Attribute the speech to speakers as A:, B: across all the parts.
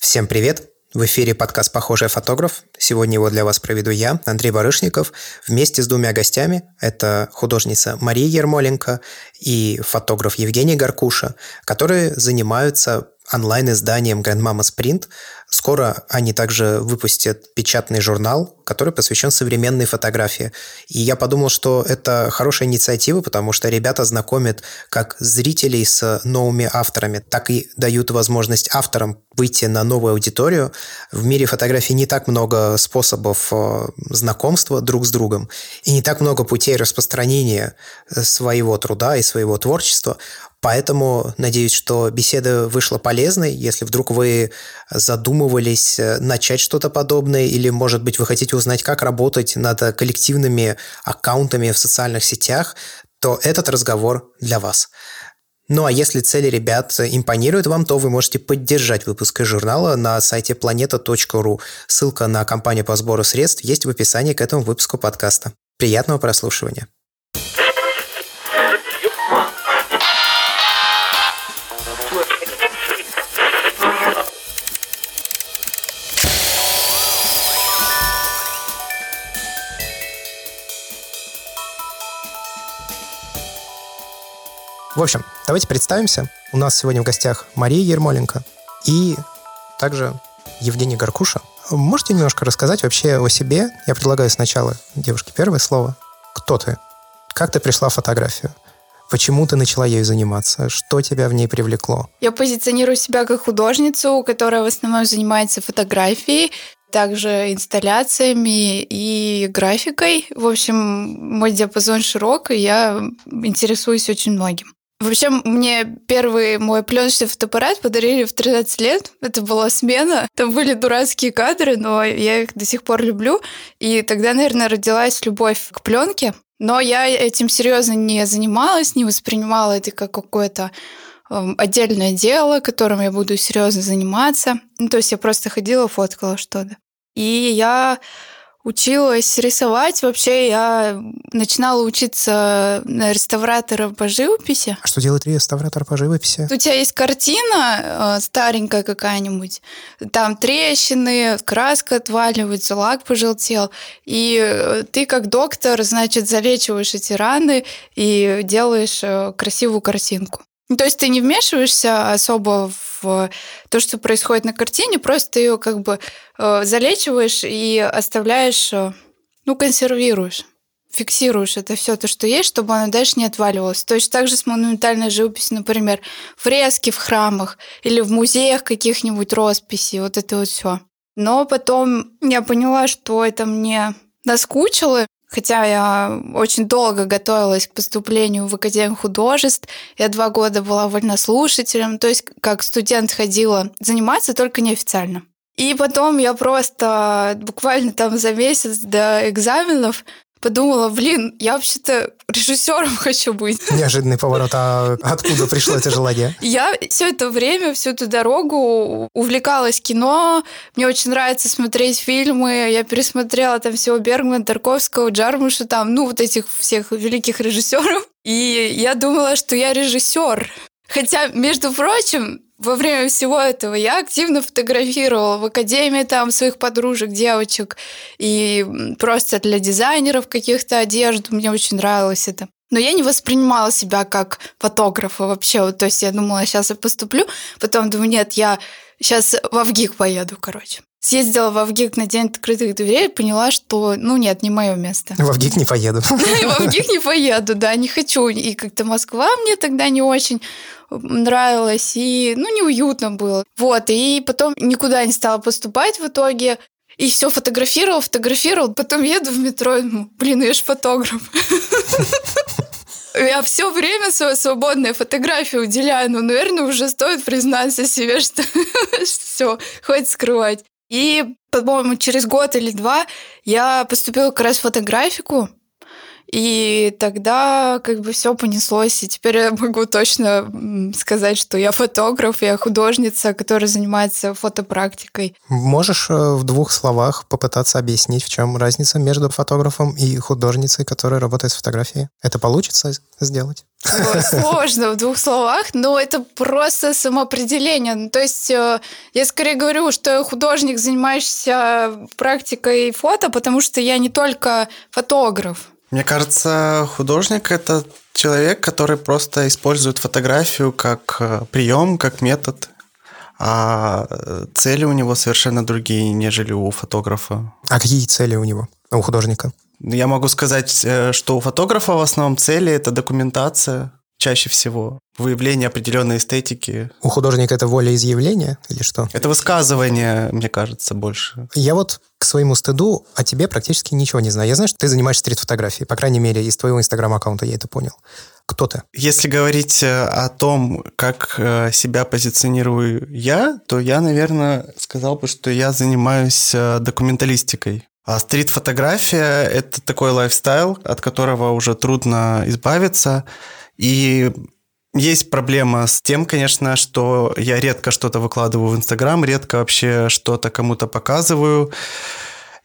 A: Всем привет! В эфире подкаст «Похожий фотограф». Сегодня его для вас проведу я, Андрей Барышников, вместе с двумя гостями. Это художница Мария Ермоленко и фотограф Евгений Гаркуша, которые занимаются онлайн-изданием Grandmama Sprint. Скоро они также выпустят печатный журнал, который посвящен современной фотографии. И я подумал, что это хорошая инициатива, потому что ребята знакомят как зрителей с новыми авторами, так и дают возможность авторам выйти на новую аудиторию. В мире фотографии не так много способов э, знакомства друг с другом и не так много путей распространения своего труда и своего творчества. Поэтому надеюсь, что беседа вышла полезной. Если вдруг вы задумывались э, начать что-то подобное, или, может быть, вы хотите узнать, как работать над коллективными аккаунтами в социальных сетях, то этот разговор для вас. Ну а если цели ребят импонируют вам, то вы можете поддержать выпуск журнала на сайте planeta.ru. Ссылка на компанию по сбору средств есть в описании к этому выпуску подкаста. Приятного прослушивания! В общем, давайте представимся. У нас сегодня в гостях Мария Ермоленко и также Евгений Гаркуша. Можете немножко рассказать вообще о себе? Я предлагаю сначала девушке первое слово. Кто ты? Как ты пришла в фотографию? Почему ты начала ею заниматься? Что тебя в ней привлекло?
B: Я позиционирую себя как художницу, которая в основном занимается фотографией, также инсталляциями и графикой. В общем, мой диапазон широк, и я интересуюсь очень многим. Вообще, мне первый мой пленочный фотоаппарат подарили в 13 лет. Это была смена. Там были дурацкие кадры, но я их до сих пор люблю. И тогда, наверное, родилась любовь к пленке. Но я этим серьезно не занималась, не воспринимала это как какое-то эм, отдельное дело, которым я буду серьезно заниматься. Ну, то есть я просто ходила, фоткала что-то. И я Училась рисовать. Вообще я начинала учиться на реставратора по живописи.
A: А что делает реставратор по живописи?
B: У тебя есть картина э, старенькая какая-нибудь, там трещины, краска отваливается, лак пожелтел, и э, ты как доктор, значит, залечиваешь эти раны и делаешь э, красивую картинку. Ну, то есть ты не вмешиваешься особо в то, что происходит на картине, просто ты ее как бы э, залечиваешь и оставляешь, э, ну, консервируешь фиксируешь это все то, что есть, чтобы оно дальше не отваливалось. Точно так же с монументальной живописью, например, фрески в храмах или в музеях каких-нибудь росписи, вот это вот все. Но потом я поняла, что это мне наскучило, Хотя я очень долго готовилась к поступлению в Академию художеств. Я два года была вольнослушателем, то есть как студент ходила заниматься, только неофициально. И потом я просто буквально там за месяц до экзаменов подумала, блин, я вообще-то режиссером хочу быть.
A: Неожиданный поворот. А откуда пришло это желание?
B: Я все это время, всю эту дорогу увлекалась кино. Мне очень нравится смотреть фильмы. Я пересмотрела там всего Бергмана, Тарковского, Джармуша, там, ну, вот этих всех великих режиссеров. И я думала, что я режиссер. Хотя, между прочим, во время всего этого я активно фотографировала в академии там своих подружек, девочек, и просто для дизайнеров каких-то одежд. Мне очень нравилось это. Но я не воспринимала себя как фотографа вообще. То есть я думала, сейчас я поступлю, потом думаю, нет, я сейчас в Авгик поеду, короче. Съездила в Авгик на день открытых дверей, поняла, что, ну нет, не мое место.
A: В Авгик не поеду.
B: В Авгик не поеду, да, не хочу. И как-то Москва мне тогда не очень нравилась, и, ну, неуютно было. Вот, и потом никуда не стала поступать в итоге. И все фотографировал, фотографировал. Потом еду в метро и думаю, блин, я же фотограф. Я все время свое свободное фотографии уделяю, но, наверное, уже стоит признаться себе, что все, хватит скрывать. И, по-моему, через год или два я поступила как раз в фотографику, И тогда как бы все понеслось, и теперь я могу точно сказать, что я фотограф, я художница, которая занимается фотопрактикой.
A: Можешь э, в двух словах попытаться объяснить, в чем разница между фотографом и художницей, которая работает с фотографией? Это получится сделать?
B: Сложно в двух словах, но это просто самоопределение. Ну, то есть э, я скорее говорю, что художник, занимающийся практикой фото, потому что я не только фотограф.
C: Мне кажется, художник это человек, который просто использует фотографию как э, прием, как метод, а э, цели у него совершенно другие, нежели у фотографа.
A: А какие цели у него, у художника?
C: Я могу сказать, э, что у фотографа в основном цели это документация, чаще всего. Выявление определенной эстетики.
A: У художника это волеизъявление или что?
C: Это высказывание, мне кажется, больше.
A: Я вот к своему стыду о тебе практически ничего не знаю. Я знаю, что ты занимаешься стрит-фотографией. По крайней мере, из твоего инстаграм-аккаунта я это понял. Кто ты?
C: Если говорить э, о том, как э, себя позиционирую я, то я, наверное, сказал бы, что я занимаюсь э, документалистикой. А стрит-фотография – это такой лайфстайл, от которого уже трудно избавиться. И есть проблема с тем, конечно, что я редко что-то выкладываю в Инстаграм, редко вообще что-то кому-то показываю.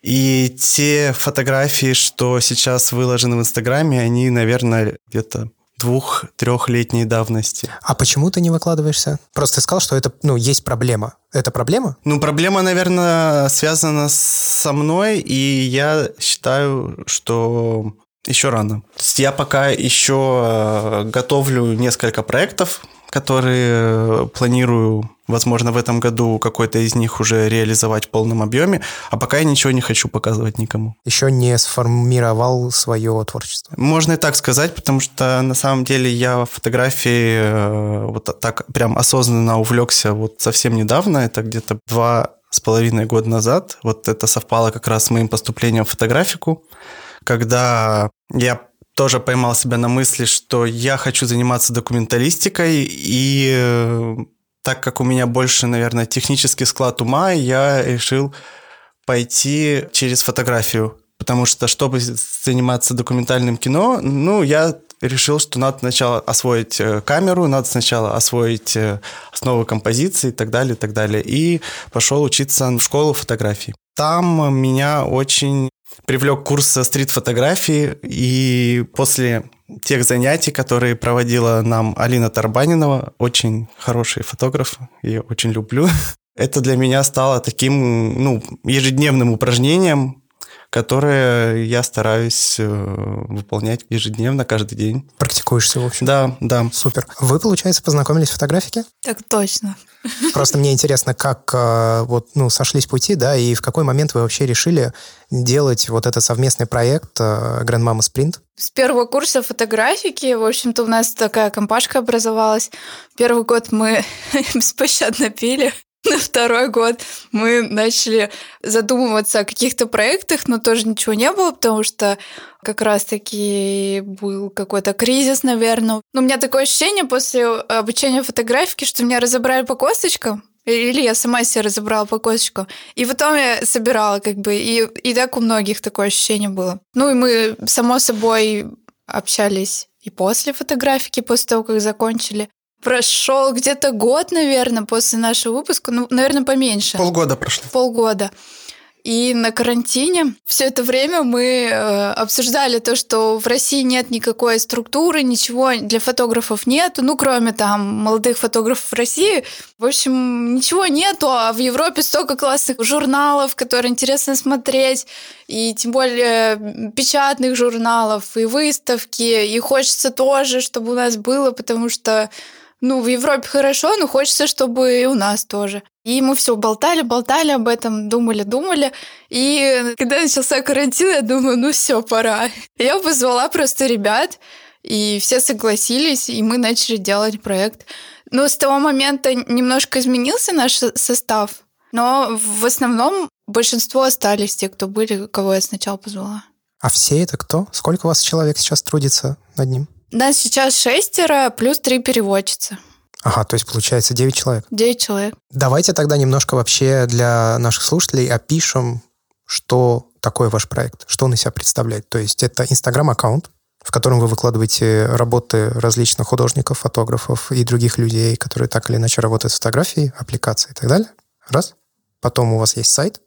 C: И те фотографии, что сейчас выложены в Инстаграме, они, наверное, где-то двух-трехлетней давности.
A: А почему ты не выкладываешься? Просто сказал, что это, ну, есть проблема. Это проблема?
C: Ну, проблема, наверное, связана со мной, и я считаю, что еще рано. То есть я пока еще э, готовлю несколько проектов, которые планирую, возможно, в этом году какой-то из них уже реализовать в полном объеме, а пока я ничего не хочу показывать никому.
A: Еще не сформировал свое творчество.
C: Можно и так сказать, потому что на самом деле я фотографии э, вот так прям осознанно увлекся вот совсем недавно, это где-то два с половиной года назад. Вот это совпало как раз с моим поступлением в фотографику, когда я тоже поймал себя на мысли, что я хочу заниматься документалистикой, и так как у меня больше, наверное, технический склад ума, я решил пойти через фотографию. Потому что, чтобы заниматься документальным кино, ну, я решил, что надо сначала освоить э, камеру, надо сначала освоить э, основы композиции и так далее, и так далее. И пошел учиться в школу фотографии. Там меня очень привлек курс стрит-фотографии, и после тех занятий, которые проводила нам Алина Тарбанинова, очень хороший фотограф, я очень люблю, это для меня стало таким ну, ежедневным упражнением, которое я стараюсь э, выполнять ежедневно, каждый день.
A: Практикуешься, в общем?
C: Да, да.
A: Супер. Вы, получается, познакомились в фотографике?
B: Так точно.
A: Просто мне интересно, как э, вот, ну, сошлись пути, да, и в какой момент вы вообще решили делать вот этот совместный проект Grandmama Sprint?
B: С первого курса фотографики, в общем-то, у нас такая компашка образовалась. Первый год мы беспощадно пили. На второй год мы начали задумываться о каких-то проектах, но тоже ничего не было, потому что как раз-таки был какой-то кризис, наверное. Но у меня такое ощущение после обучения фотографики, что меня разобрали по косточкам, или я сама себе разобрала по косточкам. И потом я собирала, как бы, и, и так у многих такое ощущение было. Ну и мы, само собой, общались и после фотографики, после того, как закончили. Прошел где-то год, наверное, после нашего выпуска, ну, наверное, поменьше.
C: Полгода прошло.
B: Полгода. И на карантине все это время мы э, обсуждали то, что в России нет никакой структуры, ничего для фотографов нет, ну, кроме там молодых фотографов в России. В общем, ничего нету, а в Европе столько классных журналов, которые интересно смотреть, и тем более печатных журналов, и выставки, и хочется тоже, чтобы у нас было, потому что ну, в Европе хорошо, но хочется, чтобы и у нас тоже. И мы все болтали, болтали об этом, думали, думали. И когда начался карантин, я думаю, ну все, пора. Я позвала просто ребят, и все согласились, и мы начали делать проект. Но с того момента немножко изменился наш состав, но в основном большинство остались те, кто были, кого я сначала позвала.
A: А все это кто? Сколько у вас человек сейчас трудится над ним?
B: Нас сейчас шестеро плюс три переводчицы.
A: Ага, то есть получается 9 человек.
B: 9 человек.
A: Давайте тогда немножко вообще для наших слушателей опишем, что такое ваш проект, что он из себя представляет. То есть это Инстаграм-аккаунт, в котором вы выкладываете работы различных художников, фотографов и других людей, которые так или иначе работают с фотографией, аппликацией и так далее. Раз. Потом у вас есть сайт,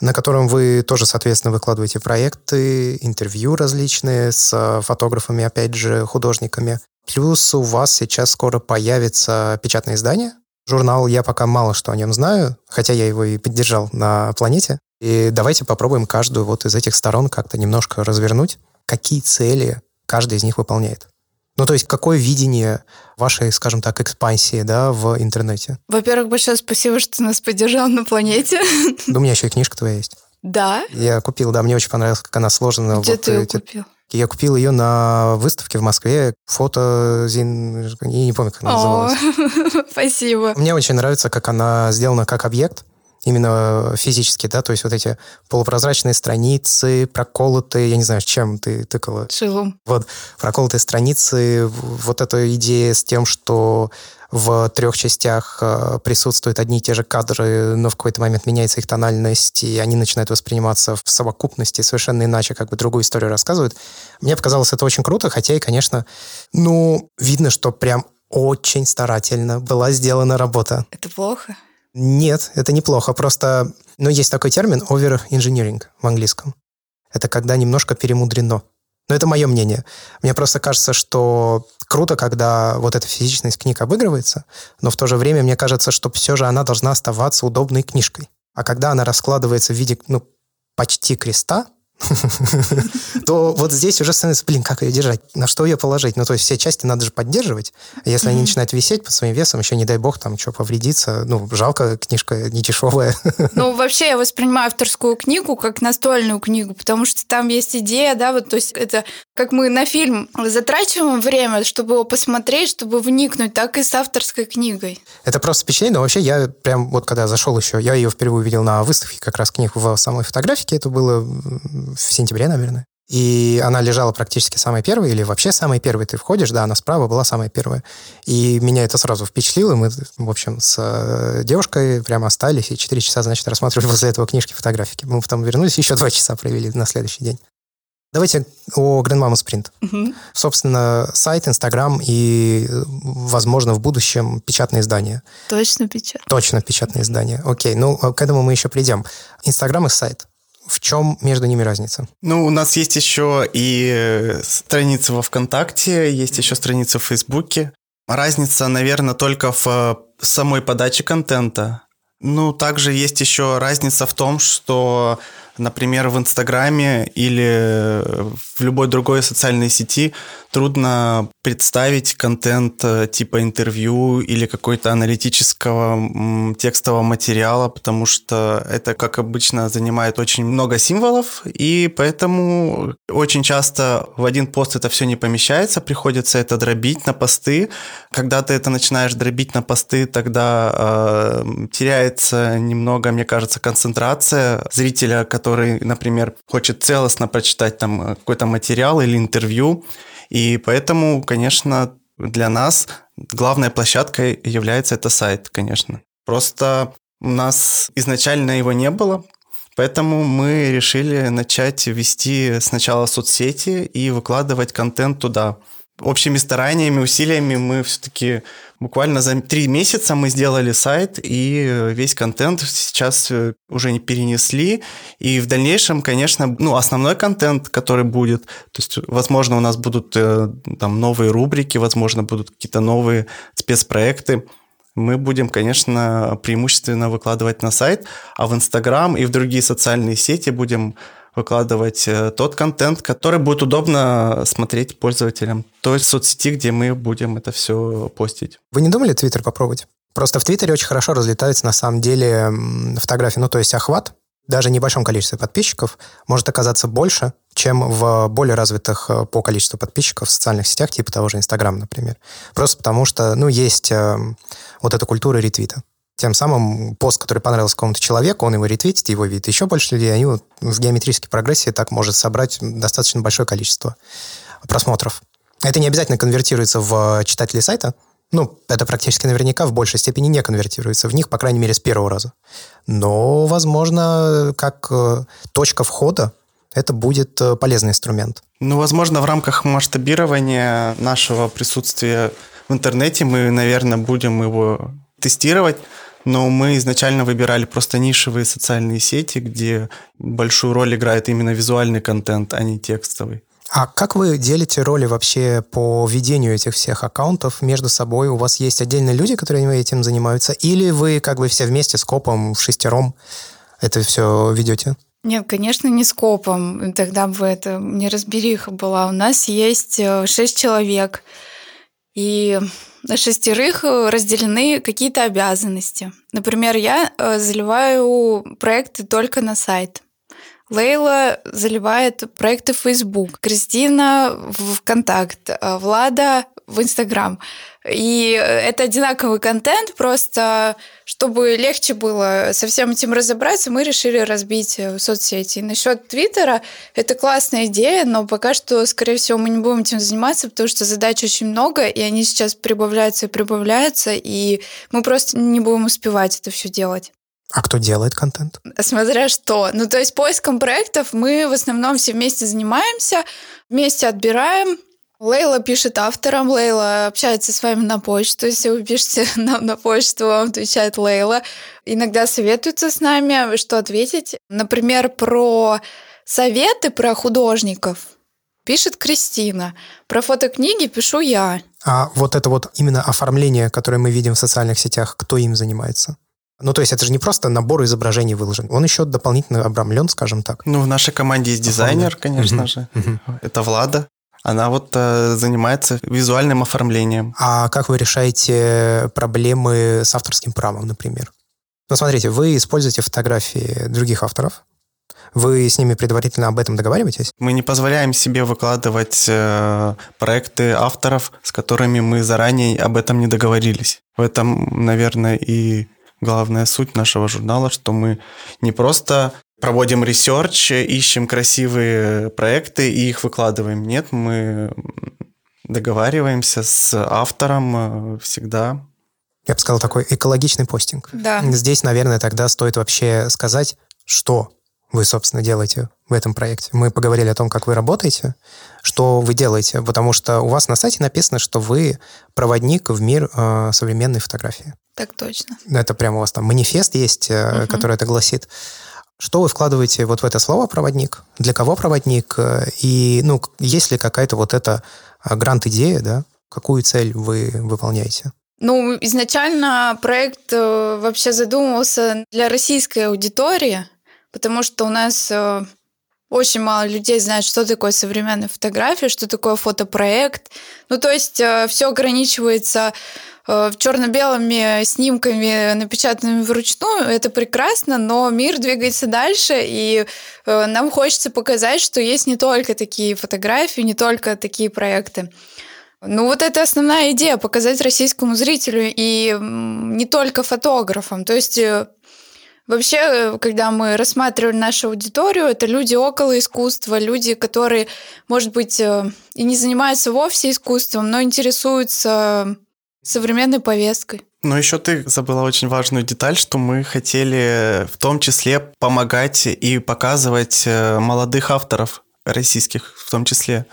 A: на котором вы тоже, соответственно, выкладываете проекты, интервью различные с фотографами, опять же, художниками. Плюс у вас сейчас скоро появится печатное издание. Журнал я пока мало что о нем знаю, хотя я его и поддержал на планете. И давайте попробуем каждую вот из этих сторон как-то немножко развернуть. Какие цели каждый из них выполняет. Ну, то есть, какое видение вашей, скажем так, экспансии, да, в интернете?
B: Во-первых, большое спасибо, что ты нас поддержал на планете.
A: Да у меня еще и книжка твоя есть.
B: Да?
A: Я купил, да, мне очень понравилось, как она сложена.
B: Где
A: вот
B: ты ее
A: эти...
B: купил?
A: Я купил ее на выставке в Москве, фото Зин, я не помню, как она называлась.
B: Спасибо.
A: Мне очень нравится, как она сделана как объект, именно физически, да, то есть вот эти полупрозрачные страницы, проколотые, я не знаю, чем ты тыкала.
B: Шилом.
A: Вот, проколотые страницы, вот эта идея с тем, что в трех частях э, присутствуют одни и те же кадры, но в какой-то момент меняется их тональность, и они начинают восприниматься в совокупности совершенно иначе, как бы другую историю рассказывают. Мне показалось это очень круто, хотя и, конечно, ну, видно, что прям очень старательно была сделана работа.
B: Это плохо?
A: Нет, это неплохо. Просто, ну, есть такой термин over-engineering в английском. Это когда немножко перемудрено. Но это мое мнение. Мне просто кажется, что круто, когда вот эта физичность книг обыгрывается, но в то же время мне кажется, что все же она должна оставаться удобной книжкой. А когда она раскладывается в виде, ну, почти креста, то вот здесь уже становится, блин, как ее держать, на что ее положить. Ну, то есть все части надо же поддерживать. А если они начинают висеть под своим весом, еще не дай бог там что повредится. Ну, жалко, книжка не дешевая.
B: Ну, вообще я воспринимаю авторскую книгу как настольную книгу, потому что там есть идея, да, вот, то есть это как мы на фильм затрачиваем время, чтобы его посмотреть, чтобы вникнуть, так и с авторской книгой.
A: Это просто впечатление, но вообще я прям вот когда зашел еще, я ее впервые увидел на выставке как раз книг в самой фотографике, это было в сентябре, наверное. И она лежала практически самой первой, или вообще самой первой ты входишь, да, она справа была самая первая. И меня это сразу впечатлило. Мы, в общем, с э, девушкой прямо остались, и 4 часа, значит, рассматривали возле этого книжки фотографики. Мы потом вернулись, еще 2 часа провели на следующий день. Давайте о Grandmama Sprint.
B: Угу.
A: Собственно, сайт, Инстаграм и, возможно, в будущем печатное издание.
B: Точно печатное.
A: Точно печатное издание. Окей, ну, к этому мы еще придем. Инстаграм и сайт в чем между ними разница?
C: Ну, у нас есть еще и страницы во ВКонтакте, есть еще страницы в Фейсбуке. Разница, наверное, только в э, самой подаче контента. Ну, также есть еще разница в том, что Например, в Инстаграме или в любой другой социальной сети трудно представить контент э, типа интервью или какой-то аналитического текстового материала, потому что это, как обычно, занимает очень много символов, и поэтому очень часто в один пост это все не помещается, приходится это дробить на посты. Когда ты это начинаешь дробить на посты, тогда э, теряется немного, мне кажется, концентрация зрителя, который который, например, хочет целостно прочитать там э, какой-то материал или интервью. И поэтому, конечно, для нас главной площадкой является это сайт, конечно. Просто у нас изначально его не было, Поэтому мы решили начать вести сначала соцсети и выкладывать контент туда общими стараниями, усилиями мы все-таки буквально за три месяца мы сделали сайт, и весь контент сейчас э, уже не перенесли. И в дальнейшем, конечно, ну, основной контент, который будет, то есть, возможно, у нас будут э, там новые рубрики, возможно, будут какие-то новые спецпроекты, мы будем, конечно, преимущественно выкладывать на сайт, а в Инстаграм и в другие социальные сети будем выкладывать э, тот контент, который будет удобно смотреть пользователям. Той соцсети, где мы будем это все постить.
A: Вы не думали Твиттер попробовать? Просто в Твиттере очень хорошо разлетаются на самом деле фотографии. Ну, то есть охват даже в небольшом количестве подписчиков может оказаться больше, чем в более развитых э, по количеству подписчиков в социальных сетях, типа того же Инстаграм, например. Просто потому что, ну, есть э, вот эта культура ретвита. Тем самым пост, который понравился какому-то человеку, он его ретвитит, его видит еще больше людей, они вот в геометрической прогрессии так может собрать достаточно большое количество просмотров. Это не обязательно конвертируется в читателей сайта, ну, это практически наверняка в большей степени не конвертируется в них, по крайней мере, с первого раза. Но, возможно, как э, точка входа это будет э, полезный инструмент.
C: Ну, возможно, в рамках масштабирования нашего присутствия в интернете мы, наверное, будем его тестировать, но мы изначально выбирали просто нишевые социальные сети, где большую роль играет именно визуальный контент, а не текстовый.
A: А как вы делите роли вообще по ведению этих всех аккаунтов между собой? У вас есть отдельные люди, которые этим занимаются? Или вы как бы все вместе с копом, в шестером это все ведете?
B: Нет, конечно, не с копом. Тогда бы это не разбериха была. У нас есть э, шесть человек. И на шестерых разделены какие-то обязанности. Например, я э, заливаю проекты только на сайт. Лейла заливает проекты в Facebook, Кристина в ВКонтакт, э, Влада в Инстаграм. И это одинаковый контент, просто чтобы легче было со всем этим разобраться, мы решили разбить э, соцсети. И насчет Твиттера, это классная идея, но пока что, скорее всего, мы не будем этим заниматься, потому что задач очень много, и они сейчас прибавляются и прибавляются, и мы просто не будем успевать это все делать.
A: А кто делает контент?
B: Смотря что. Ну, то есть поиском проектов мы в основном все вместе занимаемся, вместе отбираем, Лейла пишет авторам, Лейла общается с вами на почту. Если вы пишете нам на почту, вам отвечает Лейла. Иногда советуется с нами, что ответить. Например, про советы про художников пишет Кристина. Про фотокниги пишу я.
A: А вот это вот именно оформление, которое мы видим в социальных сетях, кто им занимается? Ну, то есть это же не просто набор изображений выложен. Он еще дополнительно обрамлен, скажем так.
C: Ну, в нашей команде есть дизайнер, конечно же. Это Влада. Она вот э, занимается визуальным оформлением.
A: А как вы решаете проблемы с авторским правом, например? Ну, смотрите, вы используете фотографии других авторов, вы с ними предварительно об этом договариваетесь?
C: Мы не позволяем себе выкладывать э, проекты авторов, с которыми мы заранее об этом не договорились. В этом, наверное, и главная суть нашего журнала, что мы не просто проводим research, ищем красивые проекты и их выкладываем. Нет, мы договариваемся с автором э, всегда.
A: Я бы сказал, такой экологичный постинг.
B: Да.
A: Здесь, наверное, тогда стоит вообще сказать, что вы, собственно, делаете в этом проекте. Мы поговорили о том, как вы работаете, что вы делаете, потому что у вас на сайте написано, что вы проводник в мир э, современной фотографии.
B: Так точно.
A: Это прямо у вас там манифест есть, э, угу. который это гласит. Что вы вкладываете вот в это слово «проводник»? Для кого проводник? И, ну, есть ли какая-то вот эта а, грант-идея, да? Какую цель вы выполняете?
B: Ну, изначально проект э, вообще задумывался для российской аудитории, потому что у нас э, очень мало людей знают, что такое современная фотография, что такое фотопроект. Ну, то есть э, все ограничивается Э, черно-белыми снимками, напечатанными вручную, это прекрасно, но мир двигается дальше, и э, нам хочется показать, что есть не только такие фотографии, не только такие проекты. Ну вот это основная идея, показать российскому зрителю и не только фотографам. То есть Вообще, когда мы рассматривали нашу аудиторию, это люди около искусства, люди, которые, может быть, и не занимаются вовсе искусством, но интересуются современной повесткой.
C: Но еще ты забыла очень важную деталь, что мы хотели в том числе помогать и показывать э, молодых авторов российских в том числе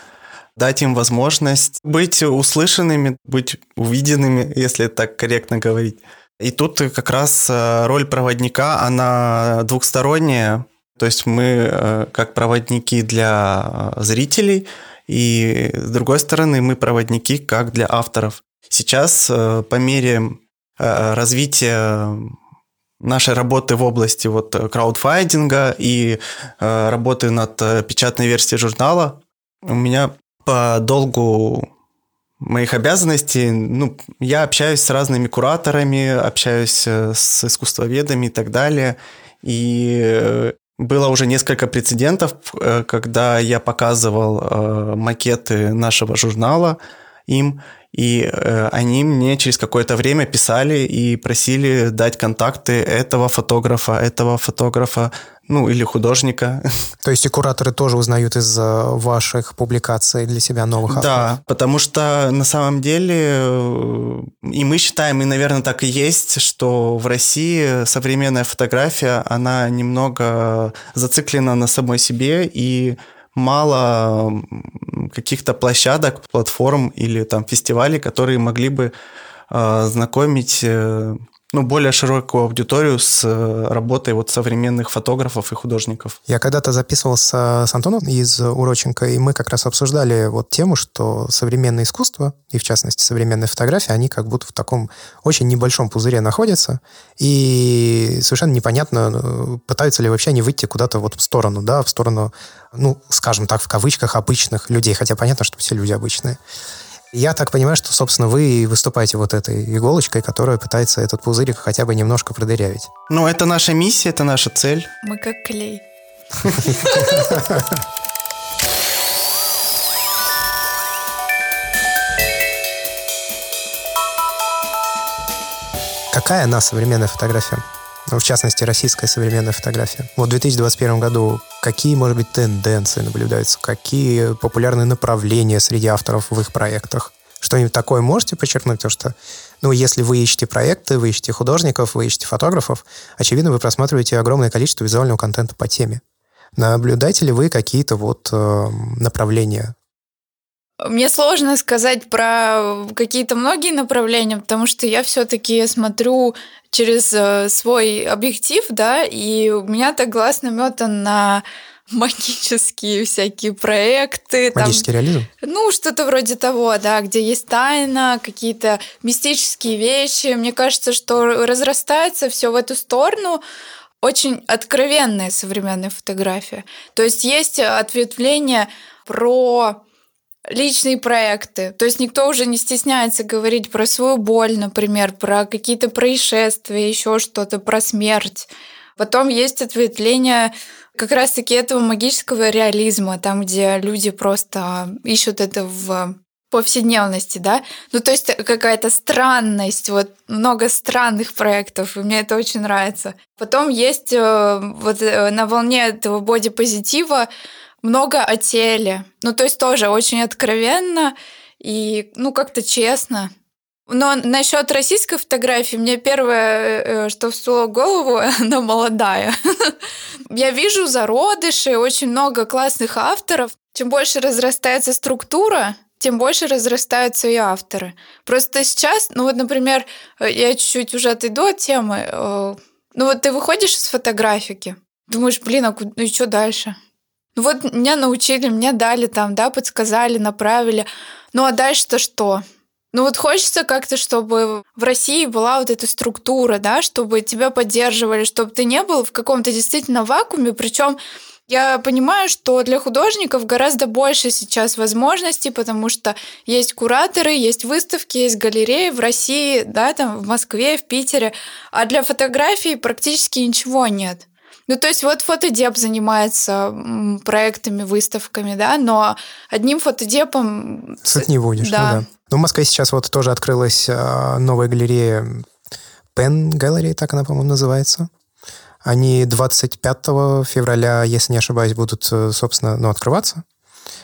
C: дать им возможность быть услышанными, быть увиденными, если так корректно говорить. И тут как раз э, роль проводника, она двухсторонняя. То есть мы э, как проводники для зрителей, и с другой стороны мы проводники как для авторов. Сейчас э, по мере э, развития нашей работы в области вот краудфайдинга и э, работы над печатной версией журнала у меня по долгу моих обязанностей, ну, я общаюсь с разными кураторами, общаюсь с искусствоведами и так далее. И было уже несколько прецедентов, когда я показывал макеты нашего журнала, им, и э, они мне через какое-то время писали и просили дать контакты этого фотографа, этого фотографа, ну или художника.
A: То есть и кураторы тоже узнают из ваших публикаций для себя новых авторов?
C: Да, потому что на самом деле, э, и мы считаем, и, наверное, так и есть, что в России современная фотография, она немного зациклена на самой себе, и мало каких-то площадок, платформ или там фестивалей, которые могли бы э, знакомить э, ну, более широкую аудиторию с э, работой вот современных фотографов и художников.
A: Я когда-то записывался с Антоном из Уроченко, и мы как раз обсуждали вот тему, что современное искусство, и в частности современная фотография, они как будто в таком очень небольшом пузыре находятся, и совершенно непонятно, э, пытаются ли вообще они выйти куда-то вот в сторону, да, в сторону, ну, скажем так, в кавычках, обычных людей, хотя понятно, что все люди обычные. Я так понимаю, что, собственно, вы выступаете вот этой иголочкой, которая пытается этот пузырик хотя бы немножко продырявить.
C: Ну, это наша миссия, это наша цель.
B: Мы как клей.
A: Какая она современная фотография? В частности, российская современная фотография. Вот в 2021 году какие, может быть, тенденции наблюдаются, какие популярные направления среди авторов в их проектах? Что-нибудь такое можете подчеркнуть? Потому что, ну, если вы ищете проекты, вы ищете художников, вы ищете фотографов, очевидно, вы просматриваете огромное количество визуального контента по теме. Наблюдаете ли вы какие-то вот э, направления
B: мне сложно сказать про какие-то многие направления, потому что я все-таки смотрю через э, свой объектив, да, и у меня так глаз наметан на магические всякие проекты.
A: Магический там, реализм?
B: Ну, что-то вроде того, да, где есть тайна, какие-то мистические вещи. Мне кажется, что разрастается все в эту сторону очень откровенная современная фотография. То есть есть ответвление про личные проекты. То есть никто уже не стесняется говорить про свою боль, например, про какие-то происшествия, еще что-то, про смерть. Потом есть ответвление как раз-таки этого магического реализма, там, где люди просто ищут это в повседневности, да? Ну, то есть какая-то странность, вот много странных проектов, и мне это очень нравится. Потом есть э, вот э, на волне этого бодипозитива много о теле. Ну, то есть тоже очень откровенно и, ну, как-то честно. Но насчет российской фотографии, мне первое, э, что всплыло в голову, она молодая. Я вижу зародыши, очень много классных авторов. Чем больше разрастается структура, тем больше разрастаются и авторы. Просто сейчас, ну вот, например, э, я чуть-чуть уже отойду от темы. Э, ну вот ты выходишь из фотографики, думаешь, блин, а куда, ну и что дальше? Ну вот меня научили, мне дали там, да, подсказали, направили. Ну а дальше-то что? Ну вот хочется как-то, чтобы в России была вот эта структура, да, чтобы тебя поддерживали, чтобы ты не был в каком-то действительно вакууме, причем я понимаю, что для художников гораздо больше сейчас возможностей, потому что есть кураторы, есть выставки, есть галереи в России, да, там в Москве, в Питере, а для фотографий практически ничего нет. Ну, то есть вот фотодеп занимается проектами, выставками, да, но одним фотодепом...
A: Суть не будешь, да. Ну, да. Ну, в Москве сейчас вот тоже открылась а, новая галерея Pen Gallery, так она, по-моему, называется. Они 25 февраля, если не ошибаюсь, будут, э, собственно, ну, открываться.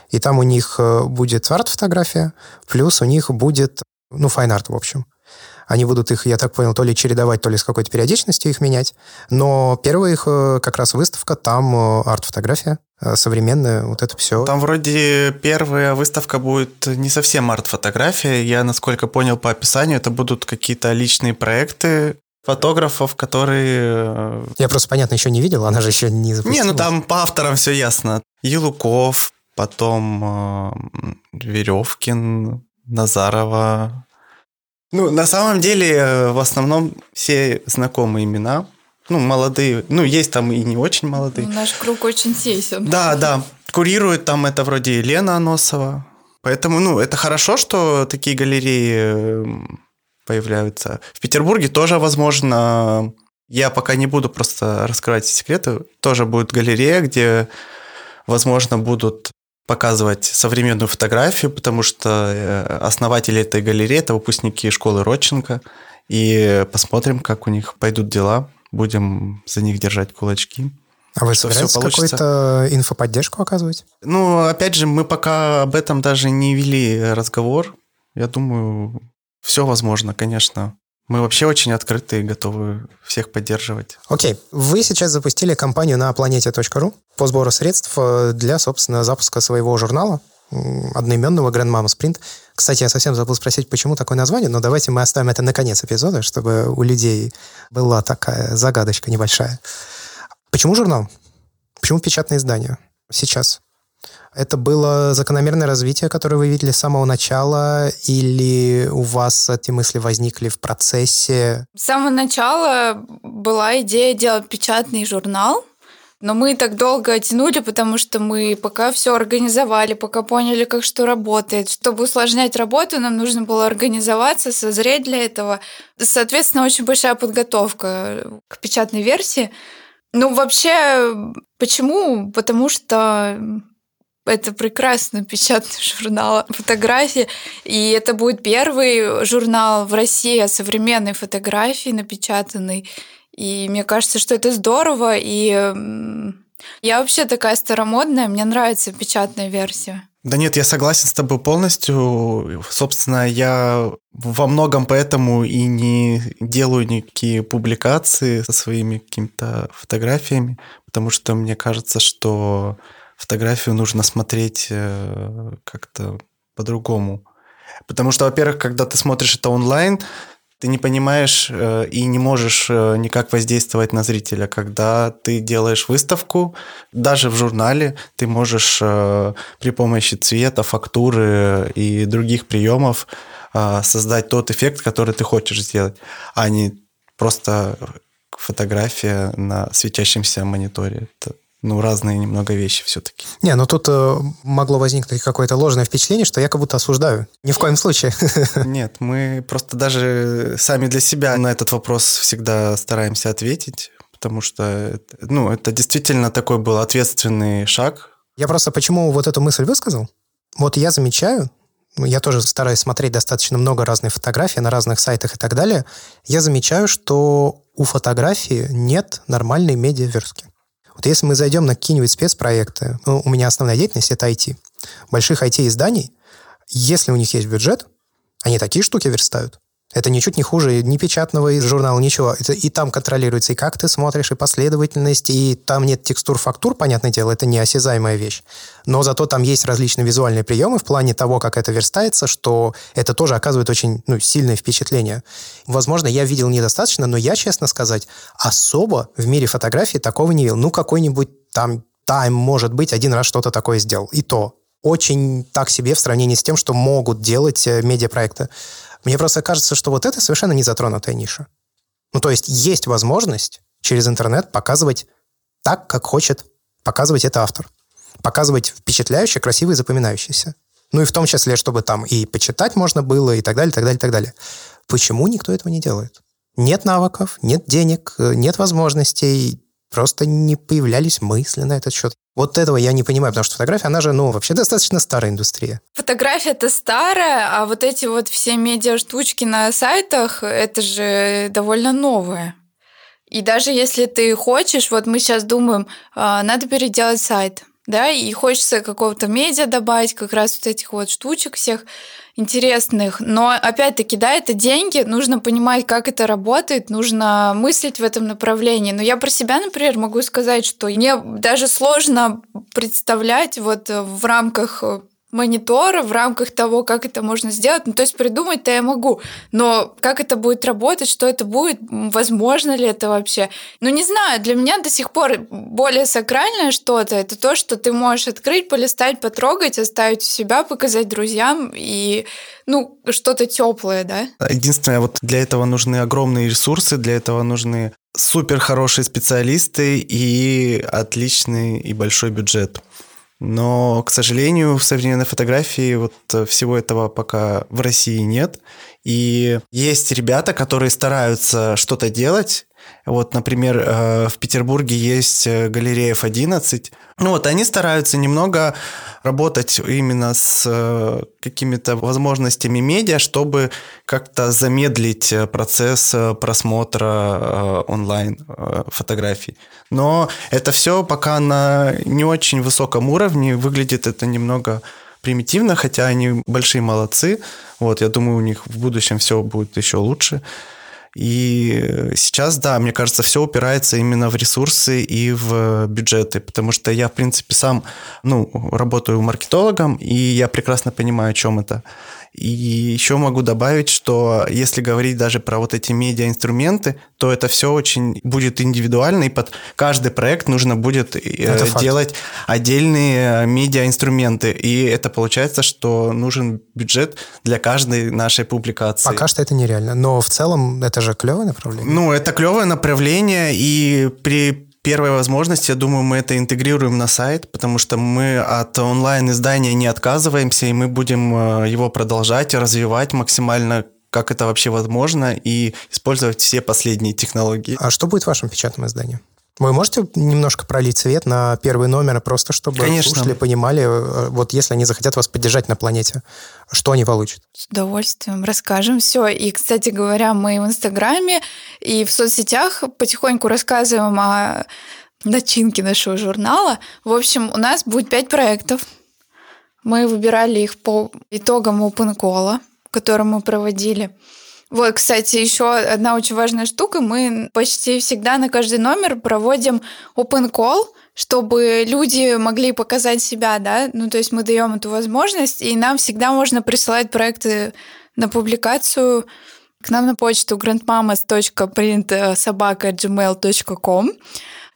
A: И там у них э, будет арт-фотография, плюс у них будет, ну, fine art, в общем. Они будут их, я так понял, то ли чередовать, то ли с какой-то периодичностью их менять. Но первая их э, как раз выставка, там э, арт-фотография э, современная, вот это все.
C: Там вроде первая выставка будет не совсем арт-фотография. Я, насколько понял по описанию, это будут какие-то личные проекты, фотографов, которые...
A: Я просто, понятно, еще не видел, она же еще не запустилась.
C: Не, ну там по авторам все ясно. Елуков, потом э, Веревкин, Назарова, ну, на самом деле, э, в основном все знакомые имена. Ну, молодые. Ну, есть там и не очень молодые.
B: Ну, наш круг очень тесен.
C: Да, да. Курирует там это вроде Елена Аносова. Поэтому, ну, это хорошо, что такие галереи э, появляются. В Петербурге тоже, возможно, я пока не буду просто раскрывать секреты, тоже будет галерея, где, возможно, будут показывать современную фотографию, потому что э, основатели этой галереи – это выпускники школы Родченко. И посмотрим, как у них пойдут дела. Будем за них держать кулачки.
A: А вы собираетесь какую-то инфоподдержку оказывать?
C: Ну, опять же, мы пока об этом даже не вели разговор. Я думаю, все возможно, конечно. Мы вообще очень открыты и готовы всех поддерживать.
A: Окей. Вы сейчас запустили кампанию на планете.ру по сбору средств э, для, собственно, запуска своего журнала одноименного Grandmama Sprint. Кстати, я совсем забыл спросить, почему такое название, но давайте мы оставим это на конец эпизода, чтобы у людей была такая загадочка небольшая. Почему журнал? Почему печатное издание сейчас? Это было закономерное развитие, которое вы видели с самого начала, или у вас эти мысли возникли в процессе?
B: С самого начала была идея делать печатный журнал, но мы так долго тянули, потому что мы пока все организовали, пока поняли, как что работает. Чтобы усложнять работу, нам нужно было организоваться, созреть для этого. Соответственно, очень большая подготовка к печатной версии. Ну, вообще, почему? Потому что это прекрасный печатный журнал фотографии. И это будет первый журнал в России о современной фотографии напечатанный. И мне кажется, что это здорово. И я вообще такая старомодная, мне нравится печатная версия.
C: Да нет, я согласен с тобой полностью. Собственно, я во многом поэтому и не делаю никакие публикации со своими какими-то фотографиями, потому что мне кажется, что фотографию нужно смотреть э, как-то по-другому. Потому что, во-первых, когда ты смотришь это онлайн, ты не понимаешь э, и не можешь э, никак воздействовать на зрителя. Когда ты делаешь выставку, даже в журнале, ты можешь э, при помощи цвета, фактуры и других приемов создать тот эффект, который ты хочешь сделать, а не просто фотография на светящемся мониторе. Это ну, разные немного вещи все-таки.
A: Не, ну тут э, могло возникнуть какое-то ложное впечатление, что я как будто осуждаю. Ни в коем случае.
C: Нет, мы просто даже сами для себя на этот вопрос всегда стараемся ответить, потому что, ну, это действительно такой был ответственный шаг.
A: Я просто почему вот эту мысль высказал? Вот я замечаю, я тоже стараюсь смотреть достаточно много разных фотографий на разных сайтах и так далее. Я замечаю, что у фотографии нет нормальной медиаверстки. Вот если мы зайдем на какие-нибудь спецпроекты, ну, у меня основная деятельность – это IT. Больших IT-изданий, если у них есть бюджет, они такие штуки верстают. Это ничуть не хуже ни печатного журнала, ничего. Это и там контролируется, и как ты смотришь, и последовательность, и там нет текстур, фактур, понятное дело, это неосязаемая вещь. Но зато там есть различные визуальные приемы в плане того, как это верстается, что это тоже оказывает очень ну, сильное впечатление. Возможно, я видел недостаточно, но я, честно сказать, особо в мире фотографии такого не видел. Ну, какой-нибудь там тайм, может быть, один раз что-то такое сделал. И то очень так себе в сравнении с тем, что могут делать э, медиапроекты. Мне просто кажется, что вот это совершенно не затронутая ниша. Ну, то есть есть возможность через интернет показывать так, как хочет показывать это автор. Показывать впечатляюще, красиво и запоминающееся. Ну и в том числе, чтобы там и почитать можно было, и так далее, так далее, так далее. Почему никто этого не делает? Нет навыков, нет денег, э, нет возможностей, просто не появлялись мысли на этот счет. Вот этого я не понимаю, потому что фотография, она же, ну, вообще достаточно старая индустрия.
B: Фотография это старая, а вот эти вот все медиа-штучки на сайтах, это же довольно новое. И даже если ты хочешь, вот мы сейчас думаем, а, надо переделать сайт, да, и хочется какого-то медиа добавить, как раз вот этих вот штучек всех, интересных. Но опять-таки, да, это деньги, нужно понимать, как это работает, нужно мыслить в этом направлении. Но я про себя, например, могу сказать, что мне даже сложно представлять вот в рамках монитора в рамках того, как это можно сделать. Ну, то есть придумать-то я могу, но как это будет работать, что это будет, возможно ли это вообще? Ну, не знаю, для меня до сих пор более сакральное что-то, это то, что ты можешь открыть, полистать, потрогать, оставить у себя, показать друзьям и ну, что-то теплое, да?
C: Единственное, вот для этого нужны огромные ресурсы, для этого нужны супер хорошие специалисты и отличный и большой бюджет. Но, к сожалению, в современной фотографии вот э, всего этого пока в России нет. И есть ребята, которые стараются что-то делать, вот, например, э, в Петербурге есть э, галерея F11. Ну вот, они стараются немного работать именно с э, какими-то возможностями медиа, чтобы как-то замедлить процесс просмотра онлайн фотографий. Но это все пока на не очень высоком уровне, выглядит это немного примитивно, хотя они большие молодцы. Вот, я думаю, у них в будущем все будет еще лучше. И сейчас, да, мне кажется, все упирается именно в ресурсы и в бюджеты, потому что я, в принципе, сам, ну, работаю маркетологом, и я прекрасно понимаю, о чем это. И еще могу добавить, что если говорить даже про вот эти медиа-инструменты, то это все очень будет индивидуально, и под каждый проект нужно будет э, делать отдельные медиа-инструменты. И это получается, что нужен бюджет для каждой нашей публикации.
A: Пока что это нереально, но в целом это же клевое направление.
C: Ну, это клевое направление, и при первой возможности, я думаю, мы это интегрируем на сайт, потому что мы от онлайн-издания не отказываемся, и мы будем э, его продолжать развивать максимально как это вообще возможно, и использовать все последние технологии.
A: А что будет в вашем печатном издании? Вы можете немножко пролить свет на первый номер, просто чтобы Конечно. слушатели понимали, э, вот если они захотят вас поддержать на планете, что они получат?
B: С удовольствием расскажем все. И, кстати говоря, мы в Инстаграме и в соцсетях потихоньку рассказываем о начинке нашего журнала. В общем, у нас будет пять проектов. Мы выбирали их по итогам Open Call, который мы проводили. Вот, кстати, еще одна очень важная штука. Мы почти всегда на каждый номер проводим open call, чтобы люди могли показать себя, да, ну, то есть мы даем эту возможность, и нам всегда можно присылать проекты на публикацию к нам на почту grandmamas.printsobaka.gmail.com.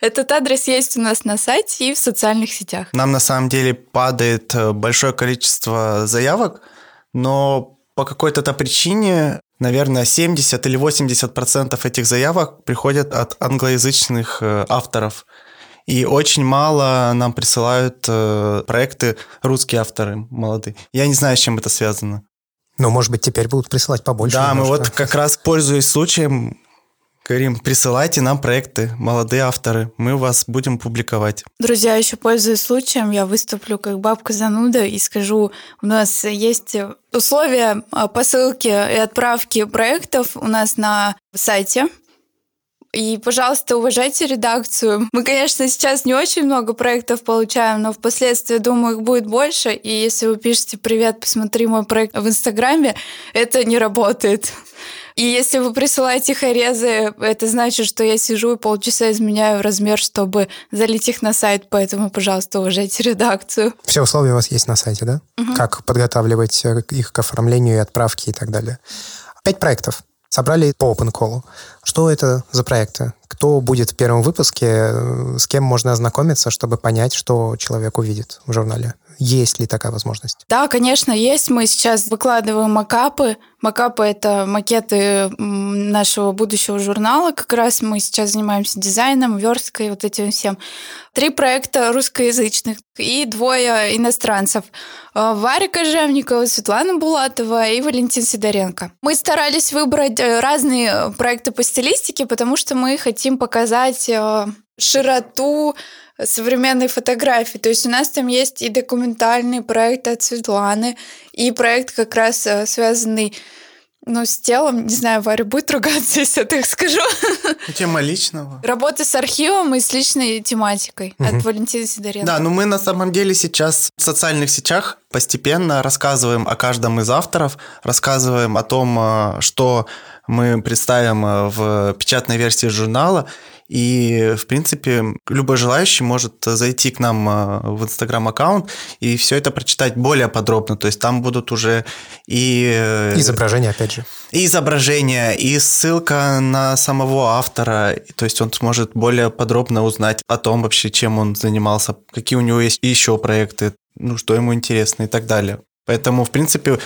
B: Этот адрес есть у нас на сайте и в социальных сетях.
C: Нам на самом деле падает э, большое количество заявок, но по какой-то причине наверное, 70 или 80 процентов этих заявок приходят от англоязычных э, авторов. И очень мало нам присылают э, проекты русские авторы молодые. Я не знаю, с чем это связано.
A: Но, может быть, теперь будут присылать побольше.
C: Да, немножко. мы вот как раз, пользуясь случаем, Карим, присылайте нам проекты, молодые авторы, мы вас будем публиковать.
B: Друзья, еще пользуясь случаем, я выступлю как бабка зануда и скажу, у нас есть условия а, посылки и отправки проектов у нас на сайте. И, пожалуйста, уважайте редакцию. Мы, конечно, сейчас не очень много проектов получаем, но впоследствии, думаю, их будет больше. И если вы пишете «Привет, посмотри мой проект в Инстаграме», это не работает. И если вы присылаете хорезы, это значит, что я сижу и полчаса изменяю размер, чтобы залить их на сайт, поэтому, пожалуйста, уважайте редакцию.
A: Все условия у вас есть на сайте, да? Угу. Как подготавливать э, их к оформлению и отправке и так далее. Пять проектов собрали по open call. Что это за проекты? Кто будет в первом выпуске? Э, с кем можно ознакомиться, чтобы понять, что человек увидит в журнале? Есть ли такая возможность?
B: Да, конечно, есть. Мы сейчас выкладываем макапы. Макапы — это макеты нашего будущего журнала. Как раз мы сейчас занимаемся дизайном, версткой, вот этим всем. Три проекта русскоязычных и двое иностранцев. Э, Варя Кожевникова, Светлана Булатова и Валентин Сидоренко. Мы старались выбрать э, разные проекты по стилистике, потому что мы хотим показать э, широту современной фотографии. То есть у нас там есть и документальный проект от Светланы, и проект как раз э, связанный ну, с телом, не знаю, Варя будет ругаться, если я так скажу.
C: Тема личного.
B: Работа с архивом и с личной тематикой угу. от Валентины Сидоренко.
C: Да, но мы на самом деле сейчас в социальных сетях постепенно рассказываем о каждом из авторов, рассказываем о том, э, что мы представим э, в печатной версии журнала, и, в принципе, любой желающий может зайти к нам э, в Инстаграм-аккаунт и все это прочитать более подробно. То есть там будут уже и...
A: Э, изображения, опять же.
C: И изображения, и ссылка на самого автора. То есть он сможет более подробно узнать о том вообще, чем он занимался, какие у него есть еще проекты, ну, что ему интересно и так далее. Поэтому, в принципе,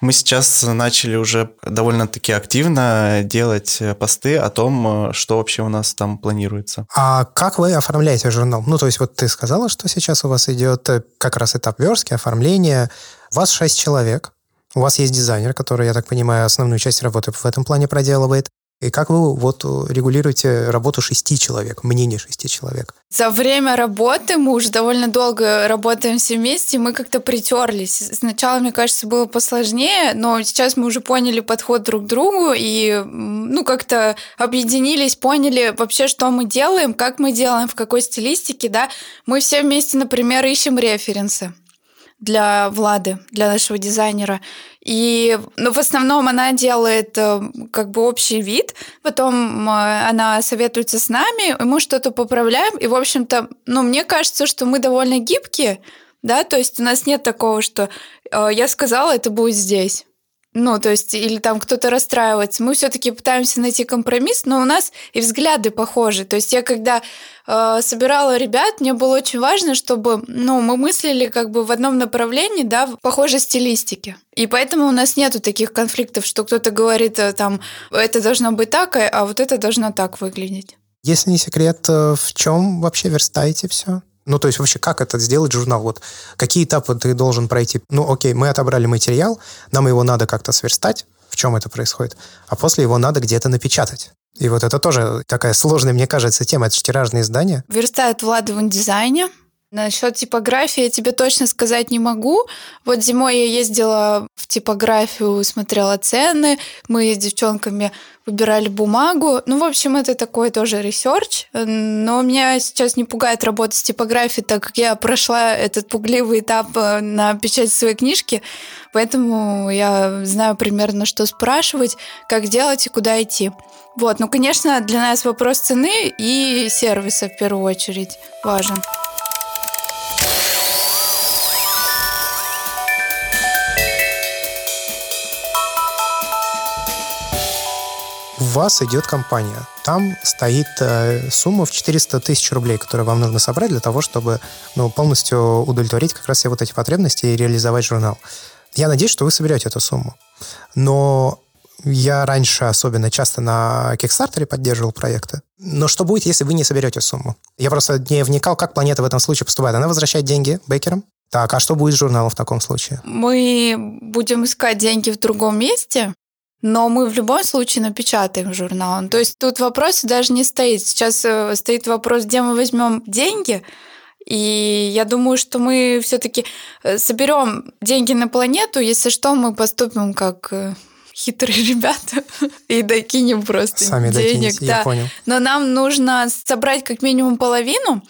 C: мы сейчас начали уже довольно-таки активно делать посты о том, что вообще у нас там планируется.
A: А как вы оформляете журнал? Ну, то есть вот ты сказала, что сейчас у вас идет э, как раз этап верстки, оформления. У вас шесть человек. У вас есть дизайнер, который, я так понимаю, основную часть работы в этом плане проделывает. И как вы вот регулируете работу шести человек, мнение шести человек?
B: За время работы мы уже довольно долго работаем все вместе, мы как-то притерлись. Сначала, мне кажется, было посложнее, но сейчас мы уже поняли подход друг к другу и ну как-то объединились, поняли вообще, что мы делаем, как мы делаем, в какой стилистике, да. Мы все вместе, например, ищем референсы для Влады, для нашего дизайнера. И ну, в основном она делает э, как бы общий вид, потом э, она советуется с нами, и мы что-то поправляем. И, в общем-то, ну, мне кажется, что мы довольно гибкие, да, то есть у нас нет такого, что э, я сказала, это будет здесь. Ну, то есть, или там кто-то расстраивается. Мы все-таки пытаемся найти компромисс, но у нас и взгляды похожи. То есть я когда э, собирала ребят, мне было очень важно, чтобы ну, мы мыслили как бы в одном направлении, да, в похожей стилистике. И поэтому у нас нету таких конфликтов, что кто-то говорит э, там, это должно быть так, а вот это должно так выглядеть.
A: Если не секрет, э, в чем вообще верстаете все? Ну, то есть вообще, как это сделать журнал? Вот какие этапы ты должен пройти? Ну, окей, мы отобрали материал, нам его надо как-то сверстать, в чем это происходит, а после его надо где-то напечатать. И вот это тоже такая сложная, мне кажется, тема. Это же тиражные издания.
B: Верстает Влада в дизайне. Насчет типографии я тебе точно сказать не могу. Вот зимой я ездила в типографию, смотрела цены. Мы с девчонками выбирали бумагу. Ну, в общем, это такой тоже research. Но меня сейчас не пугает работа с типографией, так как я прошла этот пугливый этап э, на печать своей книжки. Поэтому я знаю примерно, что спрашивать, как делать и куда идти. Вот, ну, конечно, для нас вопрос цены и сервиса в первую очередь важен.
A: Вас идет компания. Там стоит э, сумма в 400 тысяч рублей, которую вам нужно собрать для того, чтобы ну, полностью удовлетворить как раз все вот эти потребности и реализовать журнал. Я надеюсь, что вы соберете эту сумму. Но я раньше особенно часто на Кикстартере поддерживал проекты. Но что будет, если вы не соберете сумму? Я просто не вникал, как планета в этом случае поступает. Она возвращает деньги бейкерам? Так, а что будет с журналом в таком случае?
B: Мы будем искать деньги в другом месте, но мы в любом случае напечатаем журнал. То есть тут вопрос даже не стоит. Сейчас э, стоит вопрос, где мы возьмем деньги. И я думаю, что мы все-таки э, соберем деньги на планету, если что, мы поступим как э, хитрые ребята и докинем просто
A: Сами
B: денег.
A: да. я понял.
B: Но нам нужно собрать как минимум половину,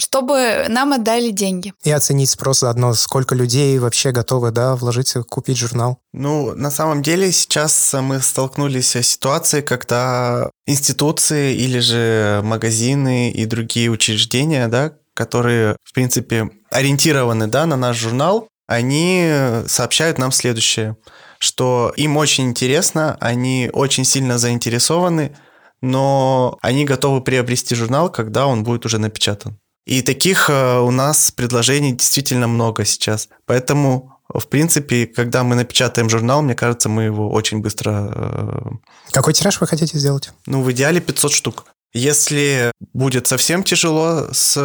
B: чтобы нам отдали деньги.
A: И оценить спрос заодно, сколько людей вообще готовы да, вложиться, купить журнал.
C: Ну, на самом деле сейчас мы столкнулись с ситуацией, когда институции или же магазины и другие учреждения, да, которые, в принципе, ориентированы да, на наш журнал, они сообщают нам следующее, что им очень интересно, они очень сильно заинтересованы, но они готовы приобрести журнал, когда он будет уже напечатан. И таких э, у нас предложений действительно много сейчас. Поэтому, в принципе, когда мы напечатаем журнал, мне кажется, мы его очень быстро... Э,
A: Какой тираж вы хотите сделать?
C: Ну, в идеале 500 штук. Если будет совсем тяжело с,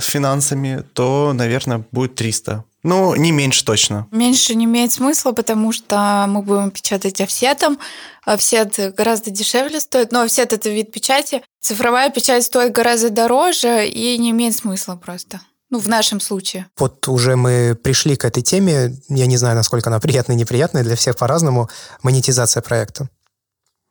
C: с финансами, то, наверное, будет 300. Ну, не меньше точно.
B: Меньше не имеет смысла, потому что мы будем печатать офсетом. Офсет гораздо дешевле стоит, но офсет – это вид печати. Цифровая печать стоит гораздо дороже и не имеет смысла просто. Ну, в нашем случае.
A: Вот уже мы пришли к этой теме. Я не знаю, насколько она приятная и неприятная, для всех по-разному. Монетизация проекта.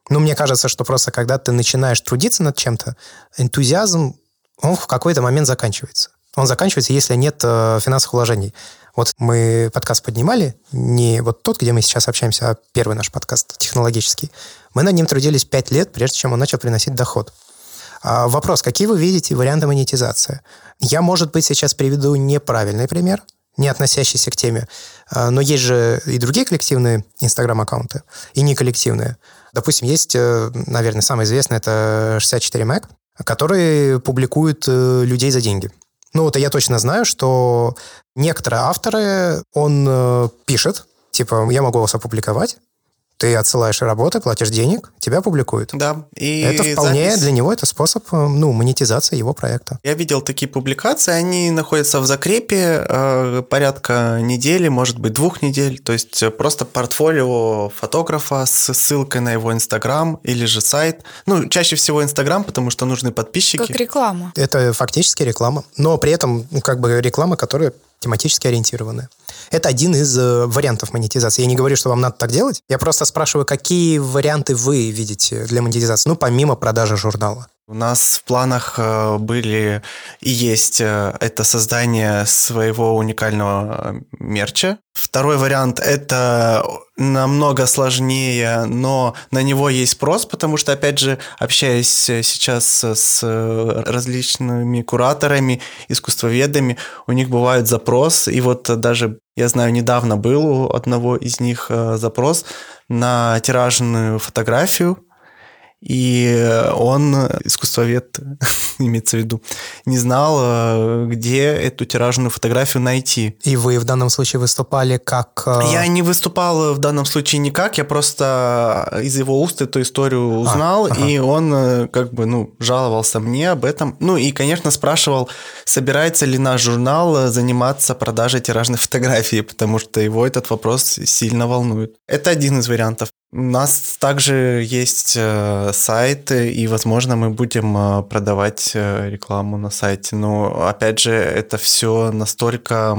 A: Ну, мне кажется, что просто когда ты начинаешь трудиться над чем-то, энтузиазм, он в какой-то момент заканчивается. Он заканчивается, если нет э, финансовых вложений. Вот мы подкаст поднимали, не вот тот, где мы сейчас общаемся, а первый наш подкаст технологический. Мы над ним трудились пять лет, прежде чем он начал приносить доход. А вопрос, какие вы видите варианты монетизации? Я, может быть, сейчас приведу неправильный пример, не относящийся к теме, а, но есть же и другие коллективные инстаграм-аккаунты, и не коллективные. Допустим, есть, э, наверное, самый известный, это 64 Mac, который публикует э, людей за деньги. Ну, вот я точно знаю, что некоторые авторы, он э, пишет, типа, я могу вас опубликовать, Ты отсылаешь работы, платишь денег, тебя публикуют.
C: Да.
A: И это вполне запись... для него это способ э, ну, монетизации его проекта.
C: Я видел такие публикации, они находятся в закрепе э, порядка недели, может быть, двух недель. То есть э, просто портфолио фотографа с ссылкой на его Инстаграм или же сайт. Ну, чаще всего Инстаграм, потому что нужны подписчики.
B: Как реклама.
A: Это фактически реклама. Но при этом ну, как бы реклама, которая тематически ориентированы. Это один из э, вариантов монетизации. Я не говорю, что вам надо так делать. Я просто спрашиваю, какие варианты вы видите для монетизации, ну, помимо продажи журнала.
C: У нас в планах э, были и есть э, это создание своего уникального мерча. Второй вариант – это намного сложнее, но на него есть спрос, потому что, опять же, общаясь сейчас с различными кураторами, искусствоведами, у них бывает запрос, и вот даже, я знаю, недавно был у одного из них э, запрос на тиражную фотографию, и он, искусствовед, имеется в виду, не знал, э, где эту тиражную фотографию найти.
A: И вы в данном случае выступали как... Э,
C: я не выступал в данном случае никак, я просто из его уст эту историю а, узнал, а, ага. и он э, как бы, ну, жаловался мне об этом. Ну, и, конечно, спрашивал, собирается ли наш журнал заниматься продажей тиражной фотографии, потому что его этот вопрос сильно волнует. Это один из вариантов. У нас также есть э, сайт, и, возможно, мы будем э, продавать э, рекламу на сайте. Но, опять же, это все настолько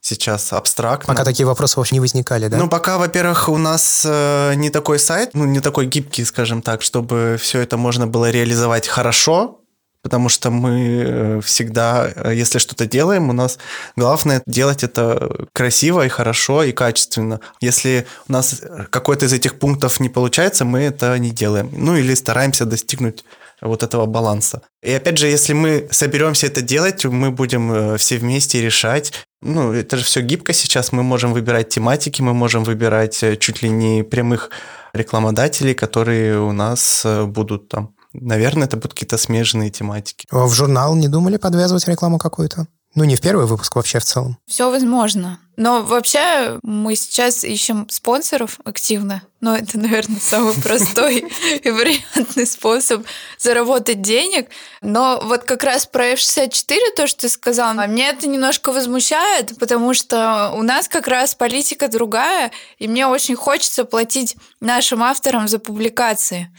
C: сейчас абстрактно.
A: Пока такие вопросы вообще не возникали, да?
C: Ну, пока, во-первых, у нас не такой сайт, ну, не такой гибкий, скажем так, чтобы все это можно было реализовать хорошо, потому что мы э, всегда, э, если что-то делаем, у нас главное делать это красиво и хорошо и качественно. Если у нас какой-то из этих пунктов не получается, мы это не делаем. Ну или стараемся достигнуть вот этого баланса. И опять же, если мы соберемся это делать, мы будем э, все вместе решать. Ну, это же все гибко сейчас. Мы можем выбирать тематики, мы можем выбирать чуть ли не прямых рекламодателей, которые у нас будут там Наверное, это будут какие-то смежные тематики.
A: А в журнал не думали подвязывать рекламу какую-то? Ну, не в первый выпуск, вообще в целом.
B: Все возможно. Но вообще мы сейчас ищем спонсоров активно. Но это, наверное, самый простой и вариантный способ заработать денег. Но вот как раз про F64, то, что ты сказал, мне это немножко возмущает, потому что у нас как раз политика другая, и мне очень хочется платить нашим авторам за публикации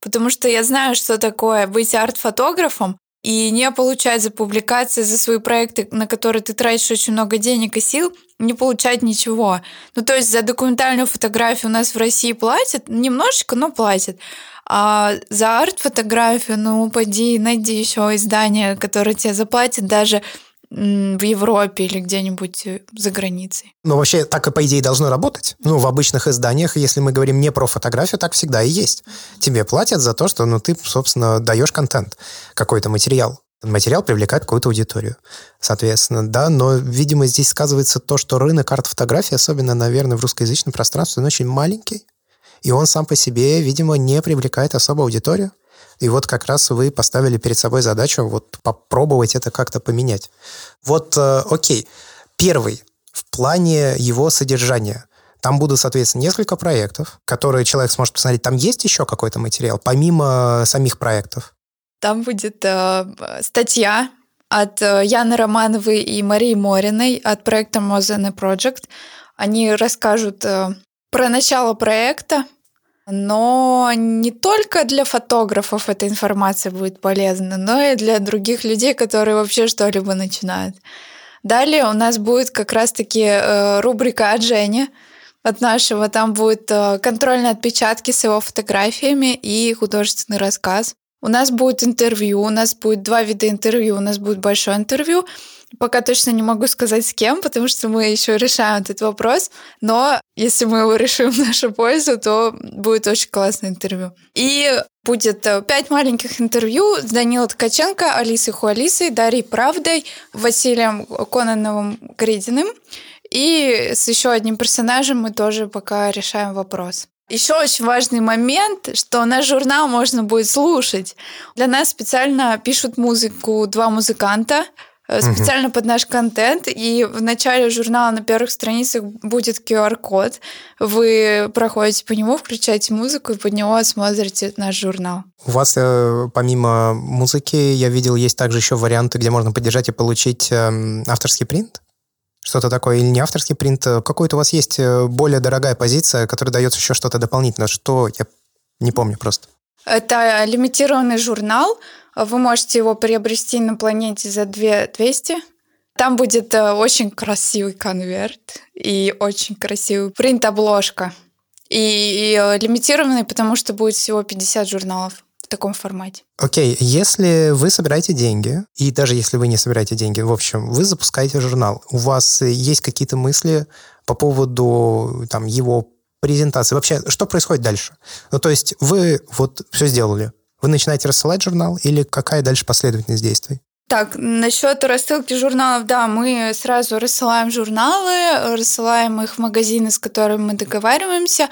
B: потому что я знаю, что такое быть арт-фотографом и не получать за публикации, за свои проекты, на которые ты тратишь очень много денег и сил, не получать ничего. Ну, то есть за документальную фотографию у нас в России платят, немножечко, но платят. А за арт-фотографию, ну, пойди, найди еще издание, которое тебе заплатит даже в Европе или где-нибудь э, за границей.
A: Ну, вообще, так и, по идее, должно работать. Ну, в обычных изданиях, если мы говорим не про фотографию, так всегда и есть. Тебе платят за то, что, ну, ты, собственно, даешь контент, какой-то материал. Материал привлекает какую-то аудиторию, соответственно, да, но, видимо, здесь сказывается то, что рынок арт-фотографии, особенно, наверное, в русскоязычном пространстве, он очень маленький, и он сам по себе, видимо, не привлекает особо аудиторию. И вот как раз вы поставили перед собой задачу вот попробовать это как-то поменять. Вот, э, окей, первый в плане его содержания. Там будут, соответственно, несколько проектов, которые человек сможет посмотреть. Там есть еще какой-то материал, помимо самих проектов?
B: Там будет э, статья от э, Яны Романовой и Марии Мориной от проекта Mozene Project. Они расскажут э, про начало проекта, но не только для фотографов эта информация будет полезна, но и для других людей, которые вообще что-либо начинают. Далее у нас будет как раз-таки э, рубрика от Жени, от нашего. Там будет э, контрольные отпечатки с его фотографиями и художественный рассказ. У нас будет интервью, у нас будет два вида интервью. У нас будет большое интервью Пока точно не могу сказать с кем, потому что мы еще решаем этот вопрос. Но если мы его решим в нашу пользу, то будет очень классное интервью. И будет э, пять маленьких интервью с Данилой Ткаченко, Алисой Хуалисой, Дарьей Правдой, Василием Кононовым Гридиным. И с еще одним персонажем мы тоже пока решаем вопрос. Еще очень важный момент, что наш журнал можно будет слушать. Для нас специально пишут музыку два музыканта, специально угу. под наш контент. И в начале журнала на первых страницах будет QR-код. Вы проходите по нему, включаете музыку и под него смотрите наш журнал.
A: У вас э, помимо музыки, я видел, есть также еще варианты, где можно поддержать и получить эм, авторский принт? Что-то такое, или не авторский принт, какой-то у вас есть э, более дорогая позиция, которая дается еще что-то дополнительное, что я не помню просто.
B: Это лимитированный журнал, вы можете его приобрести на планете за 2 200. Там будет э, очень красивый конверт и очень красивый принт-обложка. И, и э, лимитированный, потому что будет всего 50 журналов таком формате.
A: Окей, okay. если вы собираете деньги, и даже если вы не собираете деньги, в общем, вы запускаете журнал, у вас есть какие-то мысли по поводу там, его презентации? Вообще, что происходит дальше? Ну, то есть вы вот все сделали, вы начинаете рассылать журнал или какая дальше последовательность действий?
B: Так, насчет рассылки журналов, да, мы сразу рассылаем журналы, рассылаем их в магазины, с которыми мы договариваемся,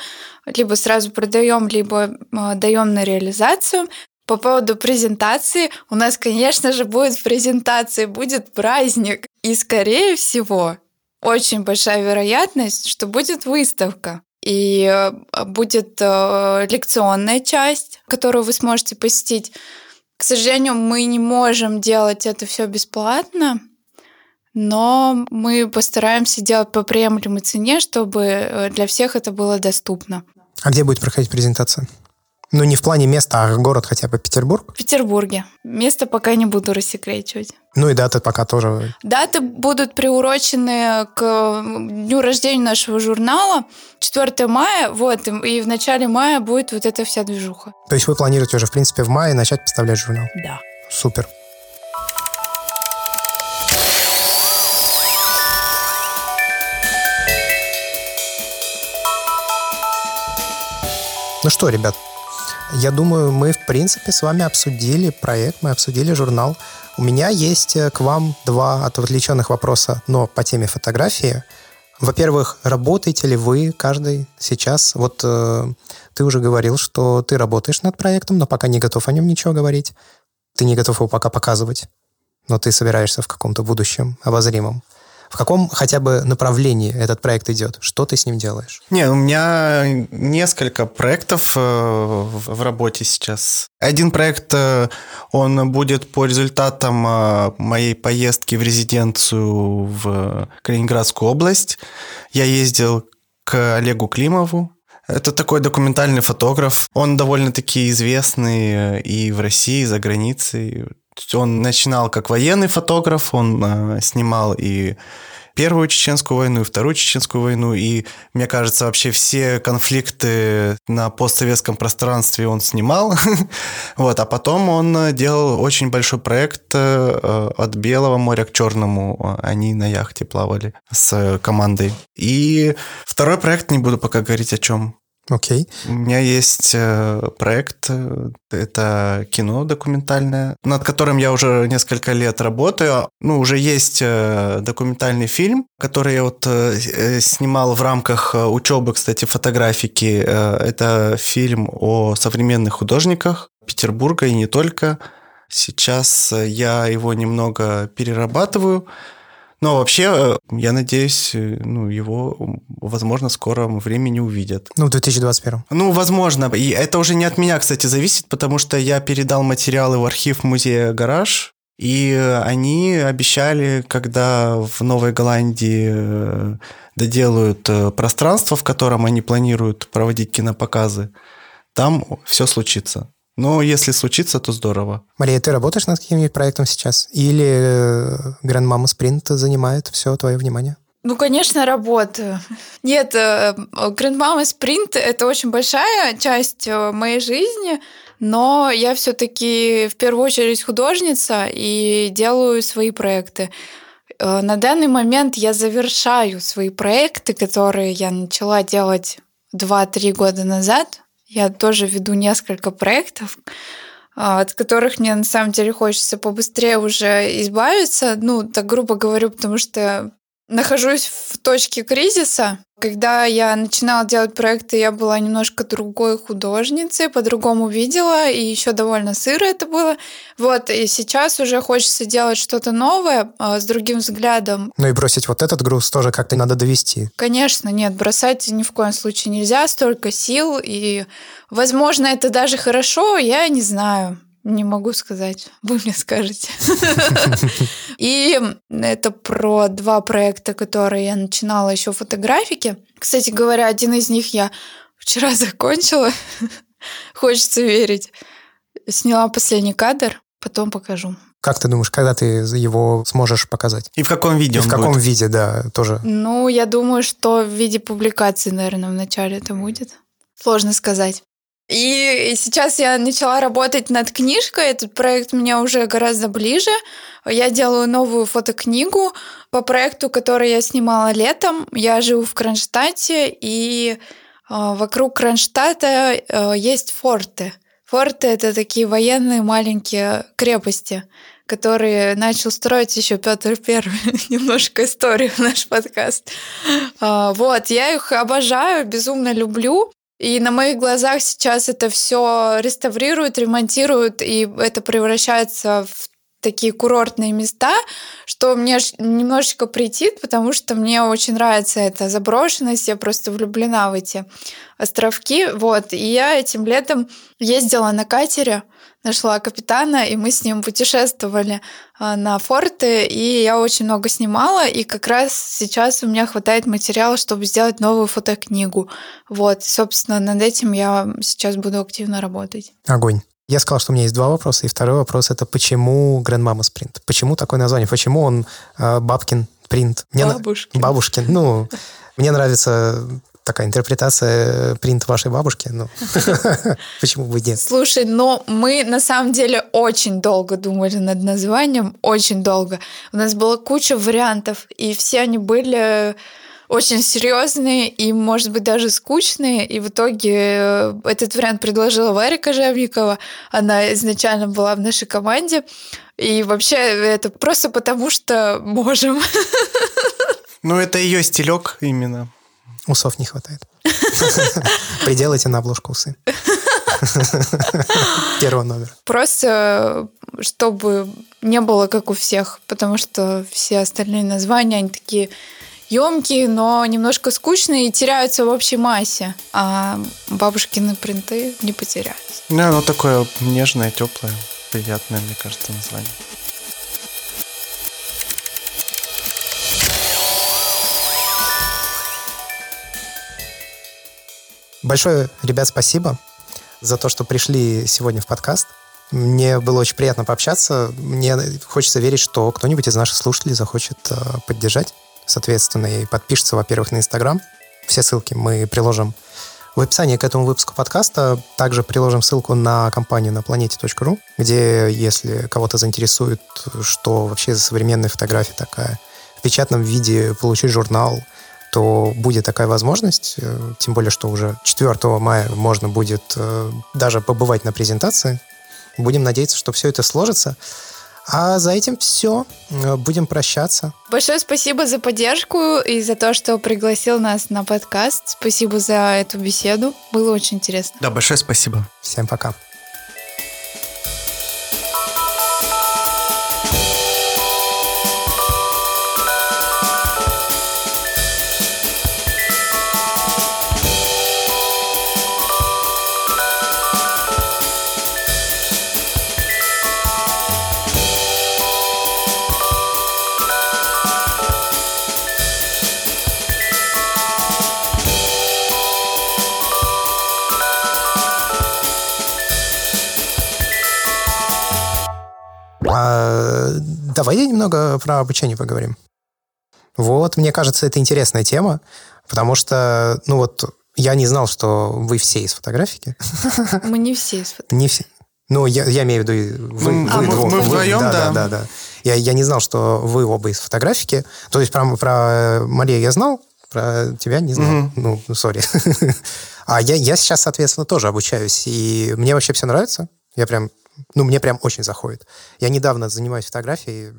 B: либо сразу продаем, либо а, даем на реализацию. По поводу презентации, у нас, конечно же, будет в презентации, будет праздник. И, скорее всего, очень большая вероятность, что будет выставка. И а, будет а, лекционная часть, которую вы сможете посетить к сожалению, мы не можем делать это все бесплатно, но мы постараемся делать по приемлемой цене, чтобы э, для всех это было доступно.
A: А где будет проходить презентация? Ну, не в плане места, а город хотя бы Петербург?
B: В Петербурге. Место пока не буду рассекречивать.
A: Ну и даты пока тоже.
B: Даты будут приурочены к дню рождения нашего журнала. 4 мая, вот, и в начале мая будет вот эта вся движуха.
A: То есть вы планируете уже, в принципе, в мае начать поставлять журнал?
B: Да.
A: Супер. Ну что, ребят, я думаю, мы, в принципе, с вами обсудили проект, мы обсудили журнал. У меня есть э, к вам два отвлеченных вопроса, но по теме фотографии. Во-первых, работаете ли вы каждый сейчас? Вот э, ты уже говорил, что ты работаешь над проектом, но пока не готов о нем ничего говорить. Ты не готов его пока показывать, но ты собираешься в каком-то будущем обозримом. В каком хотя бы направлении этот проект идет? Что ты с ним делаешь?
C: Не, у меня несколько проектов э, в работе сейчас. Один проект, э, он будет по результатам э, моей поездки в резиденцию в Калининградскую область. Я ездил к Олегу Климову, это такой документальный фотограф. Он довольно-таки известный и в России, и за границей. Он начинал как военный фотограф, он э, снимал и Первую Чеченскую войну, и Вторую Чеченскую войну, и, мне кажется, вообще все конфликты на постсоветском пространстве он снимал. вот, а потом он делал очень большой проект э, от Белого моря к Черному. Они на яхте плавали с командой. И второй проект, не буду пока говорить о чем.
A: Окей.
C: Okay. У меня есть э, проект, э, это кино документальное, над которым я уже несколько лет работаю. Ну, уже есть э, документальный фильм, который я вот снимал в рамках учебы, кстати, фотографики. Это фильм о современных художниках Петербурга и не только. Сейчас я его немного перерабатываю. Но вообще, э, я надеюсь, э, ну, его, возможно, в скором времени увидят.
A: Ну, в 2021.
C: Ну, возможно. И это уже не от меня, кстати, зависит, потому что я передал материалы в архив музея «Гараж», и они обещали, когда в Новой Голландии э, доделают пространство, в котором они планируют проводить кинопоказы, там все случится. Но если случится, то здорово.
A: Мария, ты работаешь над каким-нибудь проектом сейчас? Или Grandmama Sprint занимает все твое внимание?
B: Ну, конечно, работаю. Нет, Grandmama Sprint — это очень большая часть э, моей жизни, но я все-таки в первую очередь художница и делаю свои проекты. Э, на данный момент я завершаю свои проекты, которые я начала делать 2-3 года назад. Я тоже веду несколько проектов, а, от которых мне на самом деле хочется побыстрее уже избавиться. Ну, так грубо говорю, потому что нахожусь в точке кризиса. Когда я начинала делать проекты, я была немножко другой художницей, по-другому видела, и еще довольно сыро это было. Вот, и сейчас уже хочется делать что-то новое а, с другим взглядом.
A: Ну и бросить вот этот груз тоже как-то надо довести.
B: Конечно, нет, бросать ни в коем случае нельзя, столько сил, и, возможно, это даже хорошо, я не знаю. Не могу сказать. Вы мне скажете. И это про два проекта, которые я начинала еще фотографики. Кстати говоря, один из них я вчера закончила. Хочется верить. Сняла последний кадр, потом покажу.
A: Как ты думаешь, когда ты его сможешь показать?
C: И в каком виде
A: И в каком будет? виде, да, тоже?
B: Ну, я думаю, что в виде публикации, наверное, вначале это будет. Сложно сказать. И сейчас я начала работать над книжкой. Этот проект мне уже гораздо ближе. Я делаю новую фотокнигу по проекту, который я снимала летом. Я живу в Кронштадте, и а, вокруг Кронштадта а, есть форты. Форты — это такие военные маленькие крепости, которые начал строить еще Петр Первый. Немножко историю в наш подкаст. А, вот, я их обожаю, безумно люблю. И на моих глазах сейчас это все реставрируют, ремонтируют, и это превращается в такие курортные места, что мне немножечко притит, потому что мне очень нравится эта заброшенность, я просто влюблена в эти островки. Вот. И я этим летом ездила на катере, нашла капитана, и мы с ним путешествовали а, на форты, и я очень много снимала, и как раз сейчас у меня хватает материала, чтобы сделать новую фотокнигу. Вот, собственно, над этим я сейчас буду активно работать.
A: Огонь. Я сказал, что у меня есть два вопроса, и второй вопрос это почему Grandmama Sprint? Почему такое название? Почему он э, Бабкин принт?
B: Мне Бабушкин.
A: На... Бабушкин. Ну, мне нравится такая интерпретация принт вашей бабушки. Ну, почему бы нет?
B: Слушай, но мы на самом деле очень долго думали над названием, очень долго. У нас была куча вариантов, и все они были очень серьезные и, может быть, даже скучные. И в итоге э, этот вариант предложила Варя Кожевникова. Она изначально была в нашей команде. И вообще это просто потому, что можем.
C: Ну, это ее стилек именно.
A: Усов не хватает. Приделайте на обложку усы. Первого номера.
B: Просто чтобы не было как у всех, потому что все остальные названия, они такие емкие, но немножко скучные и теряются в общей массе. А бабушкины принты не потеряются.
C: Ну, оно такое нежное, теплое, приятное, мне кажется, название.
A: Большое, ребят, спасибо за то, что пришли сегодня в подкаст. Мне было очень приятно пообщаться. Мне хочется верить, что кто-нибудь из наших слушателей захочет э, поддержать соответственно, и подпишется, во-первых, на Инстаграм. Все ссылки мы приложим в описании к этому выпуску подкаста. Также приложим ссылку на компанию на планете.ру, где, если кого-то заинтересует, что вообще за современная фотография такая, в печатном виде получить журнал, то будет такая возможность, э, тем более, что уже 4 мая можно будет э, даже побывать на презентации. Будем надеяться, что все это сложится. А за этим все. Э, будем прощаться.
B: Большое спасибо за поддержку и за то, что пригласил нас на подкаст. Спасибо за эту беседу. Было очень интересно.
C: Да, большое спасибо.
A: Всем пока. Давай немного про обучение поговорим. Вот, мне кажется, это интересная тема, потому что, ну вот, я не знал, что вы все из фотографики.
B: Мы не все из фотографики.
A: Не все. Ну, я, я имею в виду, вы,
C: ну, а
A: вы
C: мы,
A: двое.
C: Мы вдвоем,
A: да,
C: да.
A: да, да, да. Я, я не знал, что вы оба из фотографики. То есть про, про Марию я знал, про тебя не знал. Угу. Ну, сори. а я, я сейчас, соответственно, тоже обучаюсь. И мне вообще все нравится. Я прям ну, мне прям очень заходит. Я недавно занимаюсь фотографией,